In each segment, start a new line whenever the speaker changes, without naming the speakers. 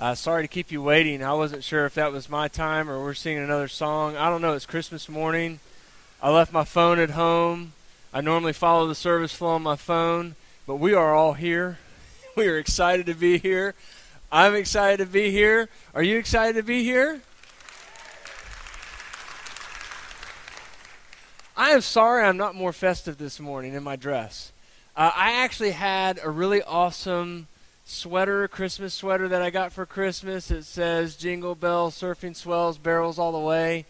Uh, sorry to keep you waiting. I wasn't sure if that was my time or we're singing another song. I don't know. It's Christmas morning. I left my phone at home. I normally follow the service flow on my phone, but we are all here. We are excited to be here. I'm excited to be here. Are you excited to be here? I am sorry I'm not more festive this morning in my dress. Uh, I actually had a really awesome sweater, Christmas sweater that I got for Christmas. It says Jingle Bell, Surfing Swells, Barrels All the Way.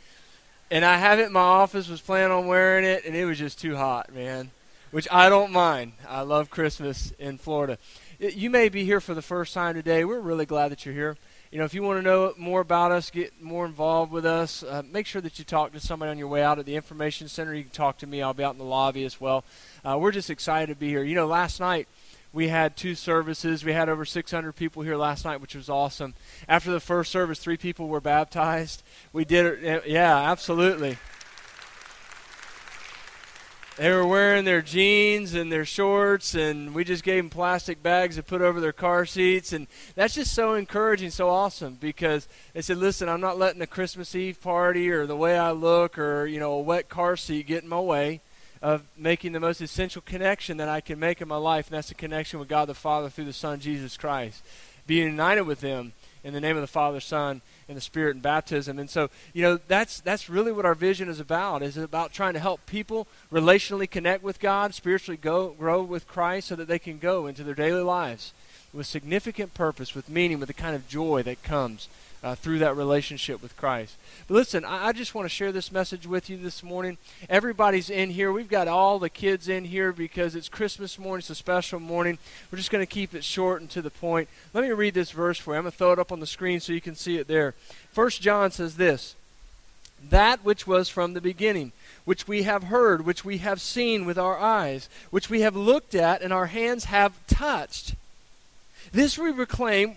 And I have it in my office, was planning on wearing it, and it was just too hot, man. Which I don't mind. I love Christmas in Florida. You may be here for the first time today. We're really glad that you're here. You know, if you want to know more about us, get more involved with us, uh, make sure that you talk to somebody on your way out at the information center. You can talk to me. I'll be out in the lobby as well. Uh, we're just excited to be here. You know, last night we had two services. We had over 600 people here last night, which was awesome. After the first service, three people were baptized. We did it. Yeah, absolutely. They were wearing their jeans and their shorts, and we just gave them plastic bags to put over their car seats. And that's just so encouraging, so awesome because they said, Listen, I'm not letting a Christmas Eve party or the way I look or, you know, a wet car seat get in my way of making the most essential connection that I can make in my life, and that's the connection with God the Father through the Son, Jesus Christ. Being united with Him in the name of the Father, Son, and the Spirit in baptism. And so, you know, that's that's really what our vision is about. Is about trying to help people relationally connect with God, spiritually go grow with Christ so that they can go into their daily lives with significant purpose, with meaning, with the kind of joy that comes uh, through that relationship with Christ. But listen, I, I just want to share this message with you this morning. Everybody's in here. We've got all the kids in here because it's Christmas morning. It's a special morning. We're just going to keep it short and to the point. Let me read this verse for you. I'm going to throw it up on the screen so you can see it there. First John says this That which was from the beginning which we have heard, which we have seen with our eyes, which we have looked at, and our hands have touched. This we proclaim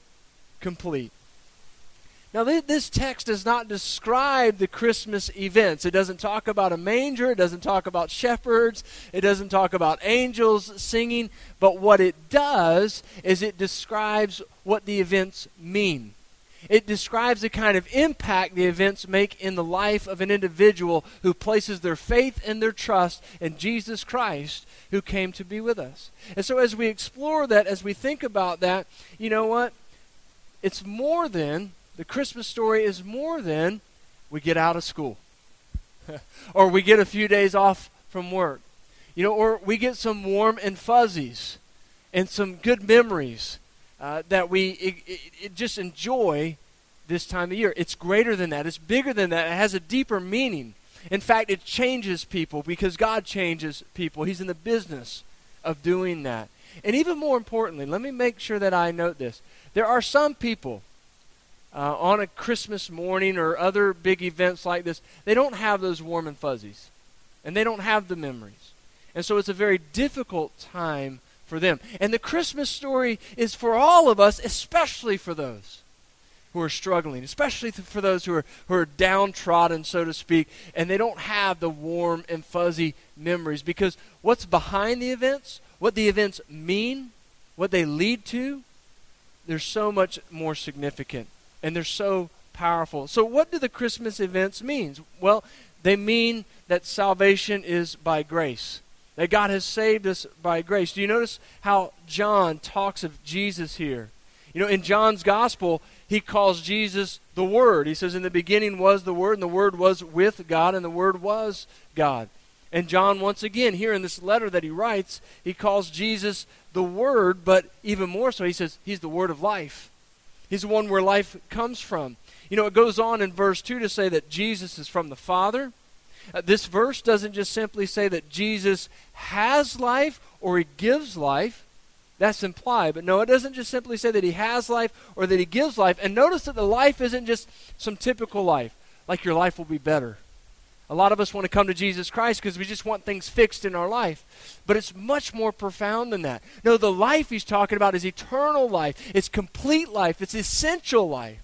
complete. Now, this text does not describe the Christmas events. It doesn't talk about a manger. It doesn't talk about shepherds. It doesn't talk about angels singing. But what it does is it describes what the events mean. It describes the kind of impact the events make in the life of an individual who places their faith and their trust in Jesus Christ who came to be with us. And so, as we explore that, as we think about that, you know what? It's more than, the Christmas story is more than we get out of school or we get a few days off from work. You know, or we get some warm and fuzzies and some good memories uh, that we it, it, it just enjoy this time of year. It's greater than that, it's bigger than that, it has a deeper meaning. In fact, it changes people because God changes people. He's in the business of doing that. And even more importantly, let me make sure that I note this. There are some people uh, on a Christmas morning or other big events like this, they don't have those warm and fuzzies. And they don't have the memories. And so it's a very difficult time for them. And the Christmas story is for all of us, especially for those who are struggling, especially for those who are, who are downtrodden, so to speak, and they don't have the warm and fuzzy memories. Because what's behind the events, what the events mean, what they lead to, they're so much more significant and they're so powerful. So, what do the Christmas events mean? Well, they mean that salvation is by grace. That God has saved us by grace. Do you notice how John talks of Jesus here? You know, in John's gospel, he calls Jesus the Word. He says, In the beginning was the Word, and the Word was with God, and the Word was God. And John, once again, here in this letter that he writes, he calls Jesus the Word, but even more so, he says he's the Word of life. He's the one where life comes from. You know, it goes on in verse 2 to say that Jesus is from the Father. Uh, this verse doesn't just simply say that Jesus has life or he gives life. That's implied. But no, it doesn't just simply say that he has life or that he gives life. And notice that the life isn't just some typical life, like your life will be better. A lot of us want to come to Jesus Christ because we just want things fixed in our life. But it's much more profound than that. No, the life he's talking about is eternal life, it's complete life, it's essential life.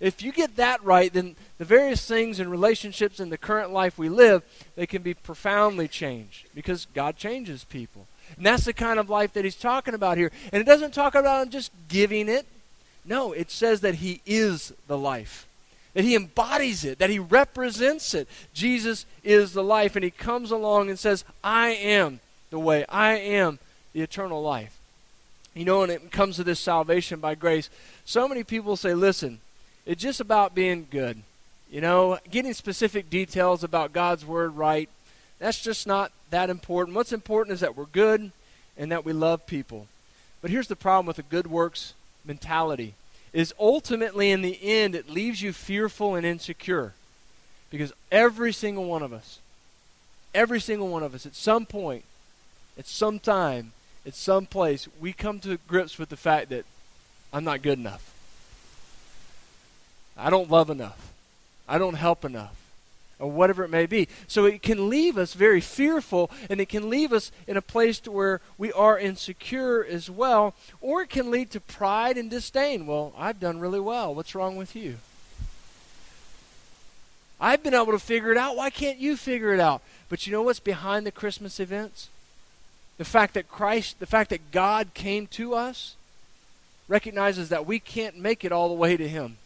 If you get that right, then the various things and relationships in the current life we live, they can be profoundly changed because God changes people. And that's the kind of life that he's talking about here. And it doesn't talk about just giving it. No, it says that he is the life, that he embodies it, that he represents it. Jesus is the life, and he comes along and says, I am the way, I am the eternal life. You know, when it comes to this salvation by grace, so many people say, listen, it's just about being good. You know, getting specific details about God's word right, that's just not that important. What's important is that we're good and that we love people. But here's the problem with a good works mentality is ultimately in the end it leaves you fearful and insecure. Because every single one of us, every single one of us at some point, at some time, at some place, we come to grips with the fact that I'm not good enough. I don't love enough. I don't help enough or whatever it may be. So it can leave us very fearful and it can leave us in a place to where we are insecure as well, or it can lead to pride and disdain. Well, I've done really well. What's wrong with you? I've been able to figure it out. Why can't you figure it out? But you know what's behind the Christmas events? The fact that Christ, the fact that God came to us, recognizes that we can't make it all the way to Him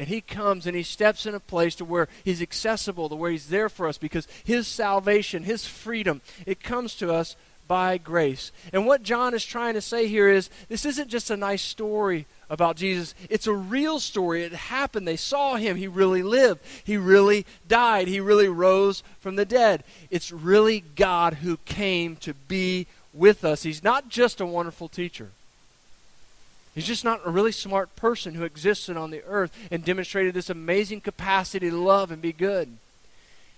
and he comes and he steps in a place to where he's accessible to where he's there for us because his salvation his freedom it comes to us by grace. And what john is trying to say here is this isn't just a nice story about jesus. It's a real story. It happened. They saw him. He really lived. He really died. He really rose from the dead. It's really god who came to be with us. He's not just a wonderful teacher He's just not a really smart person who existed on the earth and demonstrated this amazing capacity to love and be good.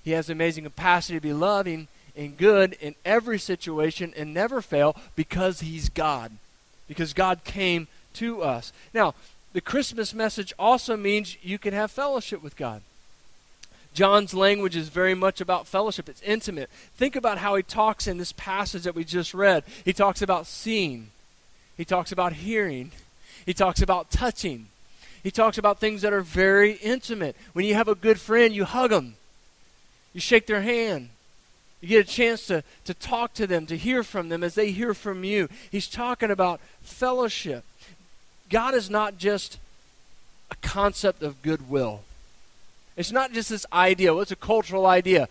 He has amazing capacity to be loving and good in every situation and never fail because he's God. Because God came to us. Now, the Christmas message also means you can have fellowship with God. John's language is very much about fellowship. It's intimate. Think about how he talks in this passage that we just read. He talks about seeing, he talks about hearing. He talks about touching. He talks about things that are very intimate. When you have a good friend, you hug them, you shake their hand. You get a chance to, to talk to them, to hear from them as they hear from you. He's talking about fellowship. God is not just a concept of goodwill. It's not just this idea. Well, it's a cultural idea.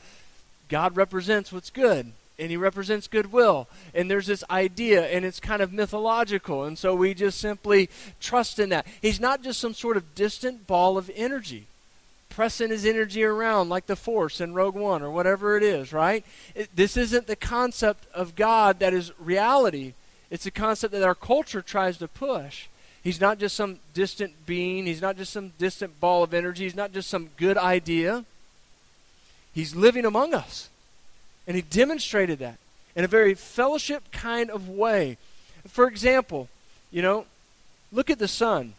God represents what's good and he represents goodwill. And there's this idea, and it's kind of mythological. And so we just simply trust in that. He's not just some sort of distant ball of energy, pressing his energy around like the Force in Rogue One or whatever it is, right? It, this isn't the concept of God that is reality, it's a concept that our culture tries to push. He's not just some distant being, he's not just some distant ball of energy, he's not just some good idea. He's living among us. And he demonstrated that in a very fellowship kind of way. For example, you know, look at the sun.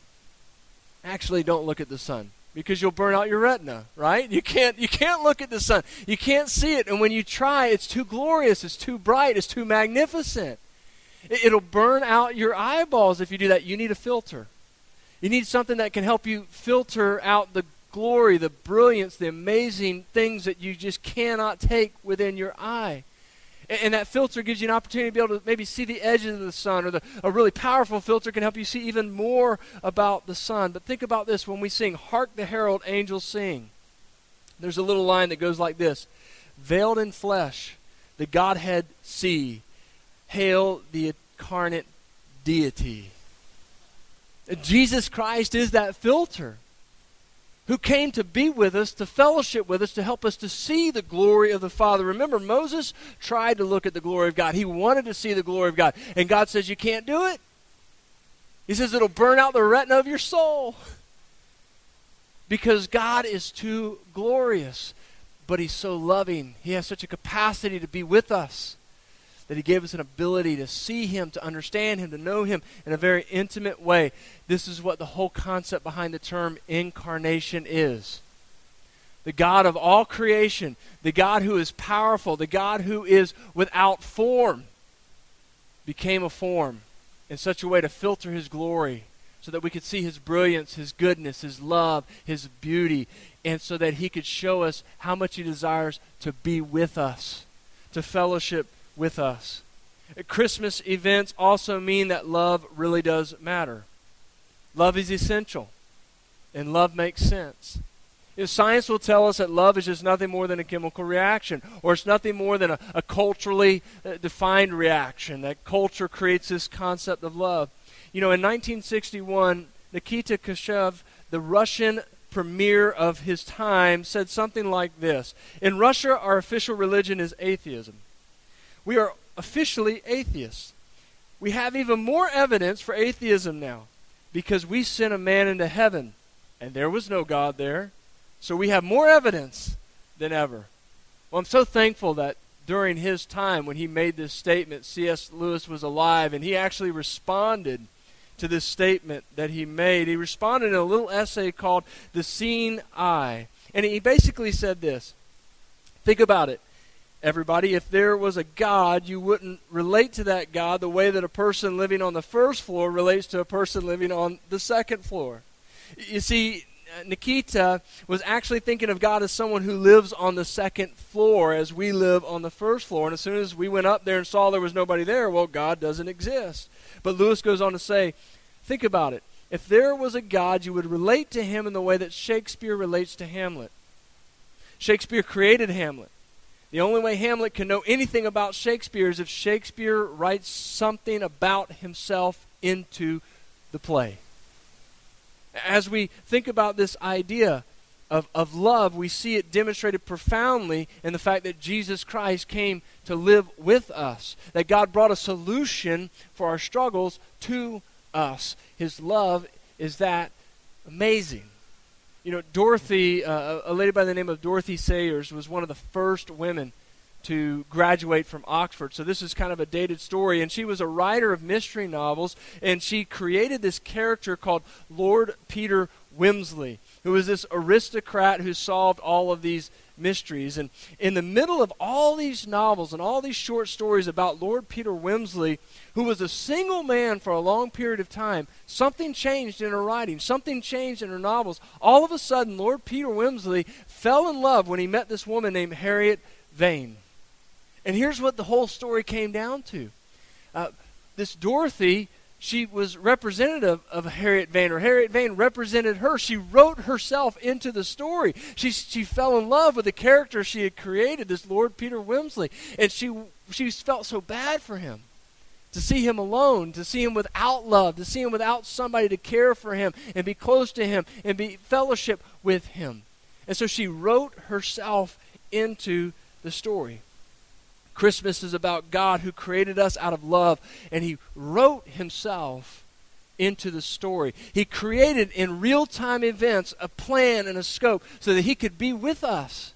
Actually, don't look at the sun because you'll burn out your retina, right? You can't you can't look at the sun. You can't see it and when you try, it's too glorious, it's too bright, it's too magnificent. It'll burn out your eyeballs if you do that. You need a filter. You need something that can help you filter out the glory, the brilliance, the amazing things that you just cannot take within your eye. And, and that filter gives you an opportunity to be able to maybe see the edges of the sun, or the, a really powerful filter can help you see even more about the sun. But think about this when we sing, Hark the Herald Angels Sing. There's a little line that goes like this Veiled in flesh, the Godhead see. Hail the incarnate deity. Jesus Christ is that filter who came to be with us, to fellowship with us, to help us to see the glory of the Father. Remember, Moses tried to look at the glory of God. He wanted to see the glory of God. And God says, You can't do it. He says, It'll burn out the retina of your soul. Because God is too glorious, but He's so loving. He has such a capacity to be with us that He gave us an ability to see Him, to understand Him, to know Him in a very intimate way. This is what the whole concept behind the term incarnation is. The God of all creation, the God who is powerful, the God who is without form, became a form in such a way to filter His glory so that we could see His brilliance, His goodness, His love, His beauty, and so that He could show us how much He desires to be with us, to fellowship with us. Christmas events also mean that love really does matter. Love is essential, and love makes sense. You know, science will tell us that love is just nothing more than a chemical reaction, or it's nothing more than a, a culturally uh, defined reaction, that culture creates this concept of love. You know, in 1961, Nikita Khrushchev, the Russian premier of his time, said something like this In Russia, our official religion is atheism. We are officially atheists. We have even more evidence for atheism now because we sent a man into heaven and there was no God there. So we have more evidence than ever. Well, I'm so thankful that during his time when he made this statement, C.S. Lewis was alive and he actually responded to this statement that he made. He responded in a little essay called The Seeing Eye. And he basically said this Think about it, everybody. If there was a God, you wouldn't relate to that God the way that a person living on the first floor relates to a person living on the second floor. You see, uh, Nikita was actually thinking of God as someone who lives on the second floor as we live on the first floor. And as soon as we went up there and saw there was nobody there, well, God doesn't exist. But Lewis goes on to say, Think about it. If there was a God, you would relate to him in the way that Shakespeare relates to Hamlet. Shakespeare created Hamlet. The only way Hamlet can know anything about Shakespeare is if Shakespeare writes something about himself into the play. As we think about this idea of, of love, we see it demonstrated profoundly in the fact that Jesus Christ came to live with us, that God brought a solution for our struggles to us. His love is that amazing. You know, Dorothy, uh, a lady by the name of Dorothy Sayers, was one of the first women to graduate from Oxford. So this is kind of a dated story. And she was a writer of mystery novels, and she created this character called Lord Peter Wimsey, who was this aristocrat who solved all of these mysteries. And in the middle of all these novels and all these short stories about Lord Peter Wimsey, who was a single man for a long period of time, something changed in her writing, something changed in her novels. All of a sudden, Lord Peter Wimsey fell in love when he met this woman named Harriet Vane. And here's what the whole story came down to. Uh, this Dorothy, she was representative of Harriet Vane, or Harriet Vane represented her. She wrote herself into the story. She, she fell in love with the character she had created, this Lord Peter Wimsey. And she, she felt so bad for him. To see him alone, to see him without love, to see him without somebody to care for him and be close to him and be fellowship with him. And so she wrote herself into the story. Christmas is about God who created us out of love, and He wrote Himself into the story. He created in real time events a plan and a scope so that He could be with us,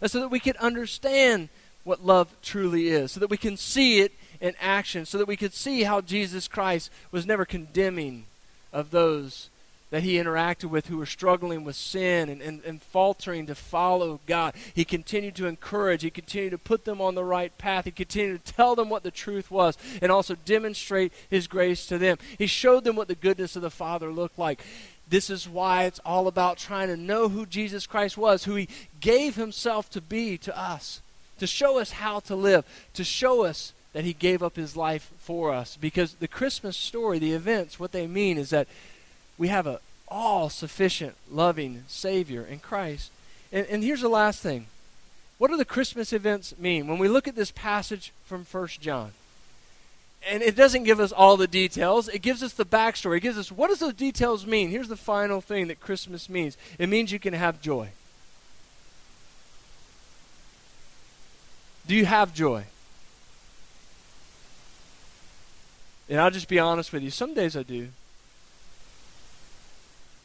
and so that we could understand what love truly is, so that we can see it in action, so that we could see how Jesus Christ was never condemning of those that he interacted with who were struggling with sin and, and, and faltering to follow God. He continued to encourage, he continued to put them on the right path, he continued to tell them what the truth was and also demonstrate his grace to them. He showed them what the goodness of the Father looked like. This is why it's all about trying to know who Jesus Christ was, who he gave himself to be to us, to show us how to live, to show us that he gave up his life for us. Because the Christmas story, the events, what they mean is that we have a all sufficient, loving Savior in Christ. And, and here's the last thing. What do the Christmas events mean? When we look at this passage from First John, and it doesn't give us all the details. It gives us the backstory. It gives us what does those details mean? Here's the final thing that Christmas means. It means you can have joy. Do you have joy? And I'll just be honest with you. Some days I do.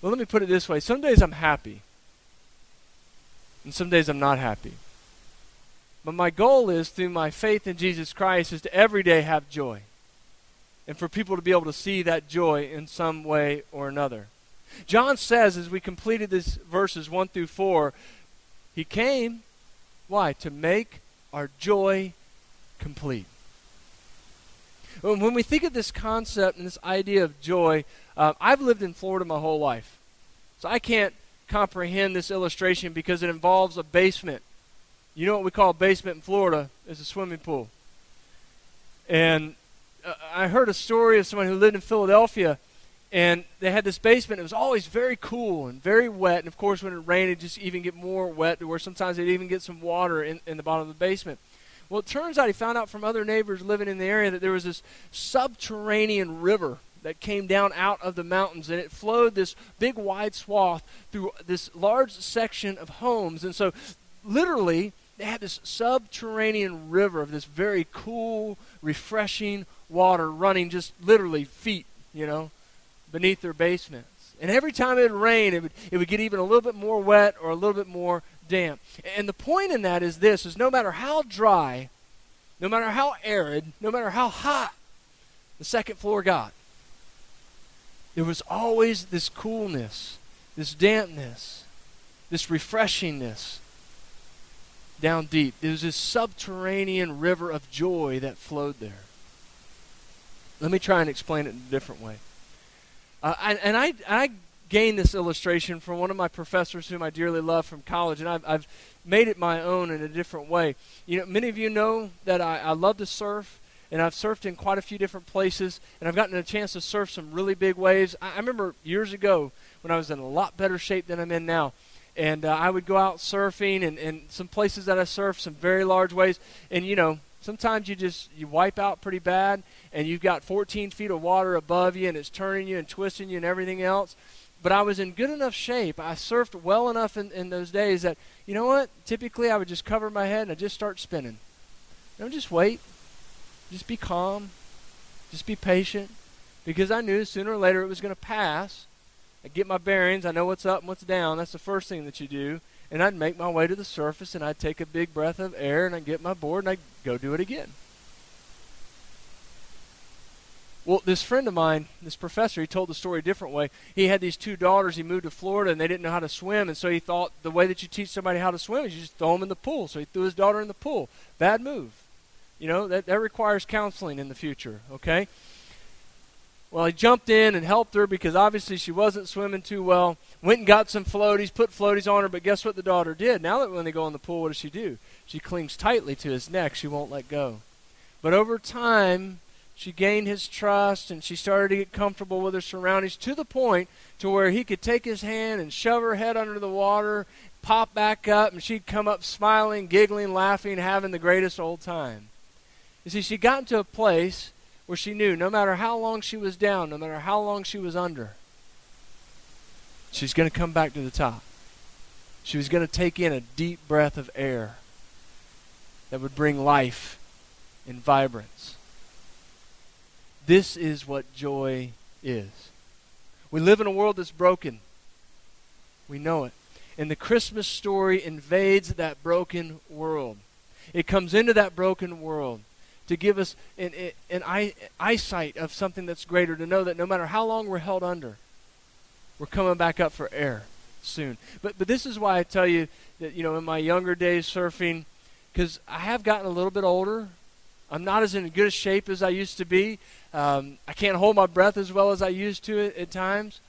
Well, let me put it this way some days I'm happy, and some days I'm not happy. But my goal is through my faith in Jesus Christ is to every day have joy. And for people to be able to see that joy in some way or another. John says as we completed these verses 1 through 4, he came why? To make our joy complete. When we think of this concept and this idea of joy, uh, I've lived in Florida my whole life. So I can't comprehend this illustration because it involves a basement. You know what we call a basement in Florida is a swimming pool. And uh, I heard a story of someone who lived in Philadelphia and they had this basement. It was always very cool and very wet. And of course, when it rained, it just even get more wet to where sometimes they'd even get some water in, in the bottom of the basement. Well, it turns out he found out from other neighbors living in the area that there was this subterranean river that came down out of the mountains and it flowed this big wide swath through this large section of homes. And so, literally, they had this subterranean river of this very cool, refreshing water running just literally feet, you know, beneath their basements. And every time it would rain, it would, it would get even a little bit more wet or a little bit more damp. And the point in that is this is no matter how dry, no matter how arid, no matter how hot the second floor got, there was always this coolness, this dampness, this refreshingness down deep. There was this subterranean river of joy that flowed there. Let me try and explain it in a different way. Uh, and, and I, I gained this illustration from one of my professors whom I dearly love from college, and I've, I've made it my own in a different way. You know, many of you know that I, I love to surf, and I've surfed in quite a few different places, and I've gotten a chance to surf some really big waves. I, I remember years ago when I was in a lot better shape than I'm in now. And uh, I would go out surfing, and, and some places that I surfed, some very large waves. And, you know, sometimes you just you wipe out pretty bad and you've got 14 feet of water above you and it's turning you and twisting you and everything else but I was in good enough shape. I surfed well enough in, in those days that, you know what? Typically, I would just cover my head and I'd just start spinning. You know, just wait. Just be calm. Just be patient. Because I knew sooner or later it was going to pass. I'd get my bearings. I know what's up and what's down. That's the first thing that you do. And I'd make my way to the surface and I'd take a big breath of air and I'd get my board and I'd go do it again. Well, this friend of mine, this professor, he told the story a different way. He had these two daughters. He moved to Florida, and they didn't know how to swim, and so he thought the way that you teach somebody how to swim is you just throw them in the pool. So he threw his daughter in the pool. Bad move. You know that that requires counseling in the future. Okay. Well, he jumped in and helped her because obviously she wasn't swimming too well. Went and got some floaties, put floaties on her, but guess what the daughter did? Now that when they go in the pool, what does she do? She clings tightly to his neck. She won't let go. But over time, she gained his trust and she started to get comfortable with her surroundings to the point to where he could take his hand and shove her head under the water pop back up and she'd come up smiling giggling laughing having the greatest old time you see she got into a place where she knew no matter how long she was down no matter how long she was under she's going to come back to the top she was going to take in a deep breath of air that would bring life and vibrance this is what joy is. We live in a world that's broken. We know it. And the Christmas story invades that broken world. It comes into that broken world to give us an, an, eye, eyesight of something that's greater, to know that no matter how long we're held under, we're coming back up for air soon. But, but this is why I tell you that, you know, in my younger days surfing, because I have gotten a little bit older, I'm not as in good a shape as I used to be. Um, I can't hold my breath as well as I used to at, at times,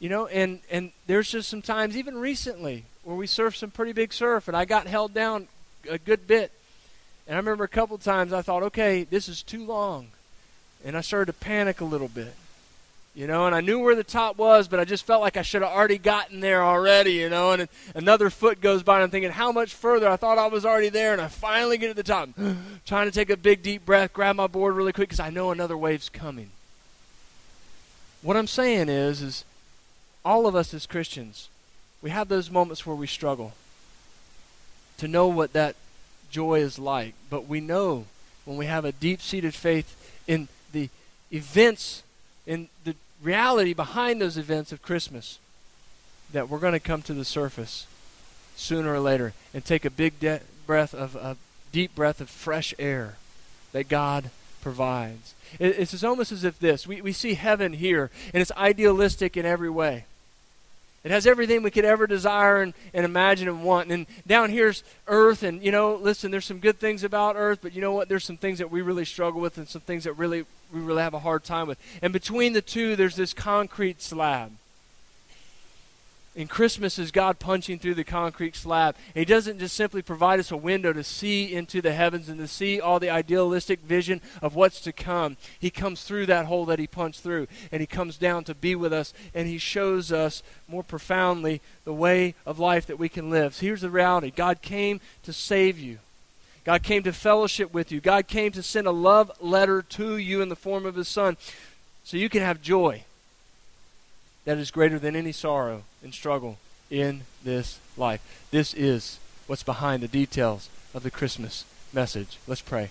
you know. And and there's just some times, even recently, where we surfed some pretty big surf, and I got held down a good bit. And I remember a couple times I thought, okay, this is too long, and I started to panic a little bit. You know, and I knew where the top was, but I just felt like I should have already gotten there already, you know. And another foot goes by, and I'm thinking, how much further? I thought I was already there, and I finally get to the top. Trying to take a big, deep breath, grab my board really quick because I know another wave's coming. What I'm saying is, is all of us as Christians, we have those moments where we struggle to know what that joy is like. But we know when we have a deep seated faith in the events, in the reality behind those events of Christmas that we're going to come to the surface sooner or later and take a big de- breath of, a deep breath of fresh air that God provides. It's almost as if this we, we see heaven here, and it's idealistic in every way. It has everything we could ever desire and, and imagine and want. And down here's earth, and you know, listen, there's some good things about earth, but you know what? There's some things that we really struggle with and some things that really we really have a hard time with. And between the two, there's this concrete slab. And Christmas is God punching through the concrete slab. He doesn't just simply provide us a window to see into the heavens and to see all the idealistic vision of what's to come. He comes through that hole that He punched through, and He comes down to be with us, and He shows us more profoundly the way of life that we can live. So here's the reality God came to save you. God came to fellowship with you. God came to send a love letter to you in the form of His Son so you can have joy that is greater than any sorrow and struggle in this life. This is what's behind the details of the Christmas message. Let's pray.